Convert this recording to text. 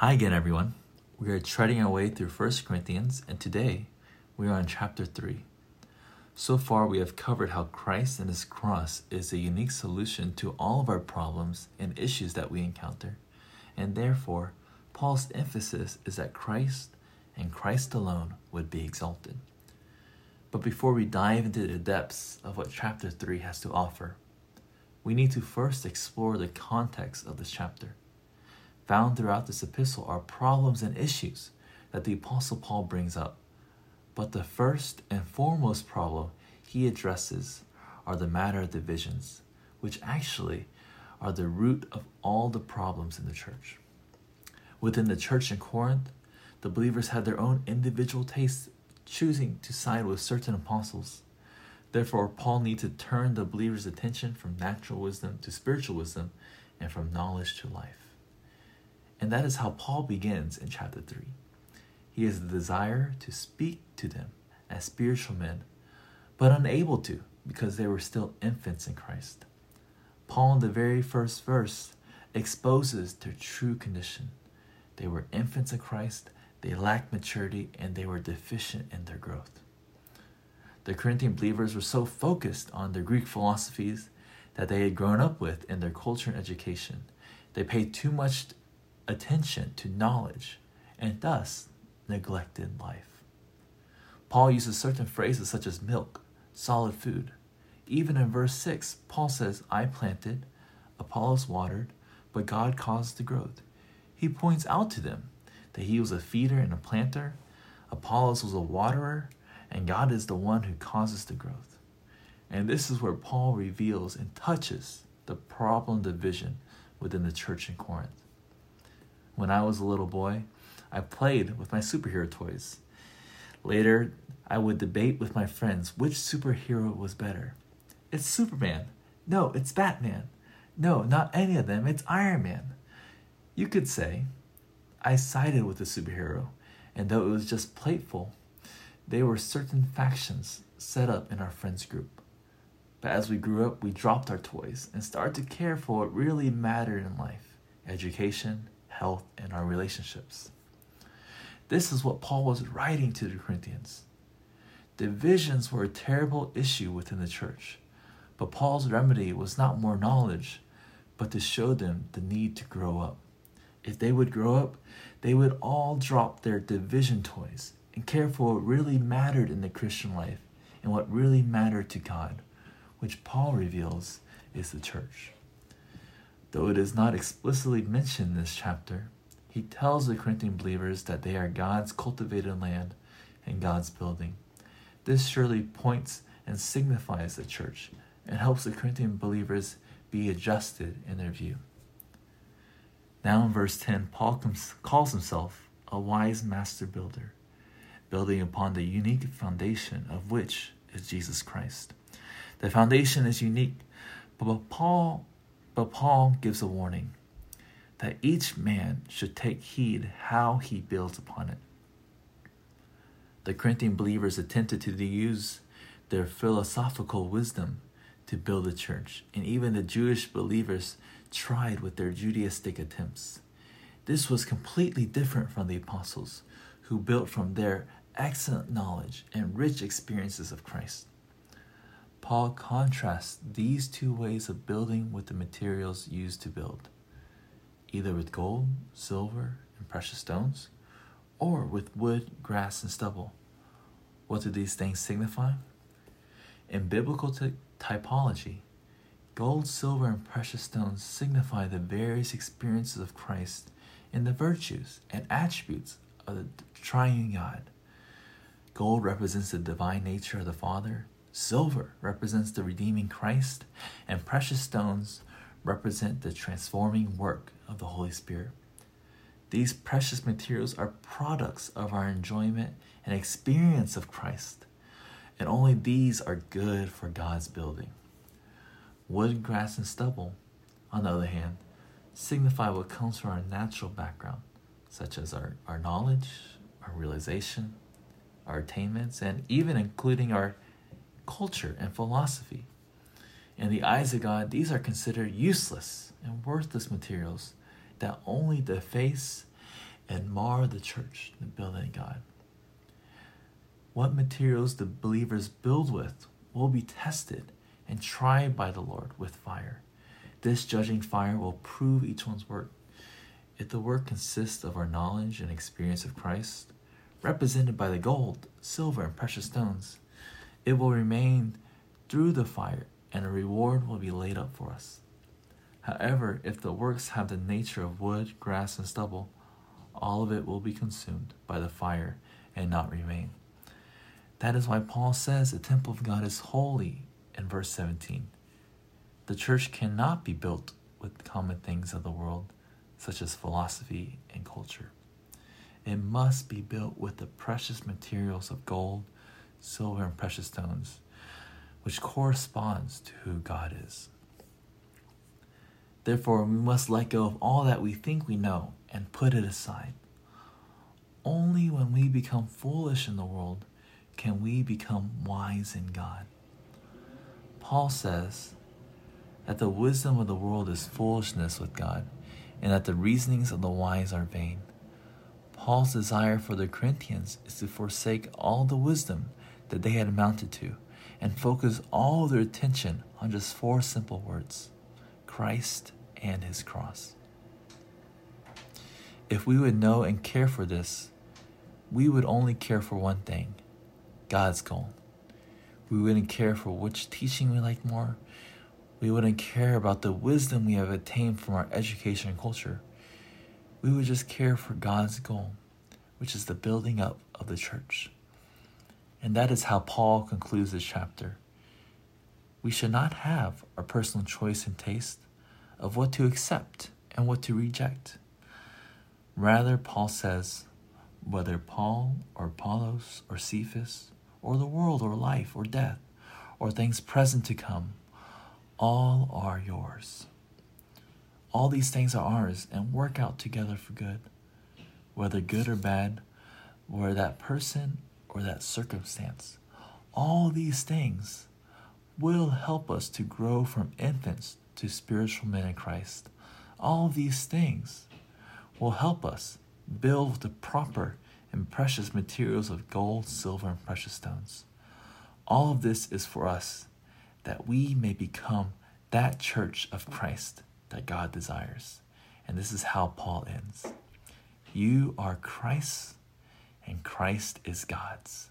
Hi again, everyone. We are treading our way through 1 Corinthians, and today we are on chapter 3. So far, we have covered how Christ and his cross is a unique solution to all of our problems and issues that we encounter, and therefore, Paul's emphasis is that Christ and Christ alone would be exalted. But before we dive into the depths of what chapter 3 has to offer, we need to first explore the context of this chapter. Found throughout this epistle are problems and issues that the Apostle Paul brings up. But the first and foremost problem he addresses are the matter of divisions, which actually are the root of all the problems in the church. Within the church in Corinth, the believers had their own individual tastes, choosing to side with certain apostles. Therefore, Paul needs to turn the believers' attention from natural wisdom to spiritual wisdom and from knowledge to life. And that is how Paul begins in chapter 3. He has the desire to speak to them as spiritual men, but unable to because they were still infants in Christ. Paul, in the very first verse, exposes their true condition. They were infants in Christ, they lacked maturity, and they were deficient in their growth. The Corinthian believers were so focused on their Greek philosophies that they had grown up with in their culture and education. They paid too much attention to knowledge and thus neglected life. Paul uses certain phrases such as milk, solid food. Even in verse 6, Paul says, I planted, Apollos watered, but God caused the growth. He points out to them that he was a feeder and a planter, Apollos was a waterer, and God is the one who causes the growth. And this is where Paul reveals and touches the problem division within the church in Corinth. When I was a little boy, I played with my superhero toys. Later, I would debate with my friends which superhero was better. It's Superman. No, it's Batman. No, not any of them. It's Iron Man. You could say, I sided with the superhero, and though it was just playful, there were certain factions set up in our friends group. But as we grew up, we dropped our toys and started to care for what really mattered in life education, health, and our relationships. This is what Paul was writing to the Corinthians. Divisions were a terrible issue within the church, but Paul's remedy was not more knowledge, but to show them the need to grow up. If they would grow up, they would all drop their division toys and care for what really mattered in the Christian life and what really mattered to God, which Paul reveals is the church. Though it is not explicitly mentioned in this chapter, he tells the Corinthian believers that they are God's cultivated land and God's building. This surely points and signifies the church and helps the Corinthian believers be adjusted in their view. Now in verse 10, Paul calls himself a wise master builder, building upon the unique foundation of which is Jesus Christ. The foundation is unique, but Paul but Paul gives a warning that each man should take heed how he builds upon it. The Corinthian believers attempted to use their philosophical wisdom to build a church, and even the Jewish believers tried with their Judaistic attempts. This was completely different from the apostles, who built from their excellent knowledge and rich experiences of Christ. Paul contrasts these two ways of building with the materials used to build, either with gold, silver, and precious stones, or with wood, grass, and stubble. What do these things signify? In biblical typology, gold, silver, and precious stones signify the various experiences of Christ and the virtues and attributes of the triune God. Gold represents the divine nature of the Father, Silver represents the redeeming Christ, and precious stones represent the transforming work of the Holy Spirit. These precious materials are products of our enjoyment and experience of Christ, and only these are good for God's building. Wood, grass, and stubble, on the other hand, signify what comes from our natural background, such as our, our knowledge, our realization, our attainments, and even including our culture, and philosophy. In the eyes of God, these are considered useless and worthless materials that only deface and mar the church, the building of God. What materials the believers build with will be tested and tried by the Lord with fire. This judging fire will prove each one's work. If the work consists of our knowledge and experience of Christ, represented by the gold, silver, and precious stones, it will remain through the fire, and a reward will be laid up for us. However, if the works have the nature of wood, grass, and stubble, all of it will be consumed by the fire and not remain. That is why Paul says the temple of God is holy in verse 17. The church cannot be built with common things of the world, such as philosophy and culture. It must be built with the precious materials of gold, silver, and precious stones, which corresponds to who God is. Therefore, we must let go of all that we think we know and put it aside. Only when we become foolish in the world can we become wise in God. Paul says that the wisdom of the world is foolishness with God, and that the reasonings of the wise are vain. Paul's desire for the Corinthians is to forsake all the wisdom that they had amounted to and focus all their attention on just four simple words Christ and his cross. If we would know and care for this, we would only care for one thing God's goal. We wouldn't care for which teaching we like more. We wouldn't care about the wisdom we have attained from our education and culture. We would just care for God's goal, which is the building up of the church. And that is how Paul concludes this chapter. We should not have our personal choice and taste of what to accept and what to reject. Rather, Paul says, whether Paul or Apollos or Cephas or the world or life or death or things present to come, all are yours. All these things are ours and work out together for good, whether good or bad, whether that person or that circumstance. All these things will help us to grow from infants to spiritual men in Christ. All these things will help us build the proper and precious materials of gold, silver, and precious stones. All of this is for us that we may become that church of Christ that God desires. And this is how Paul ends You are Christ's, and Christ is God's.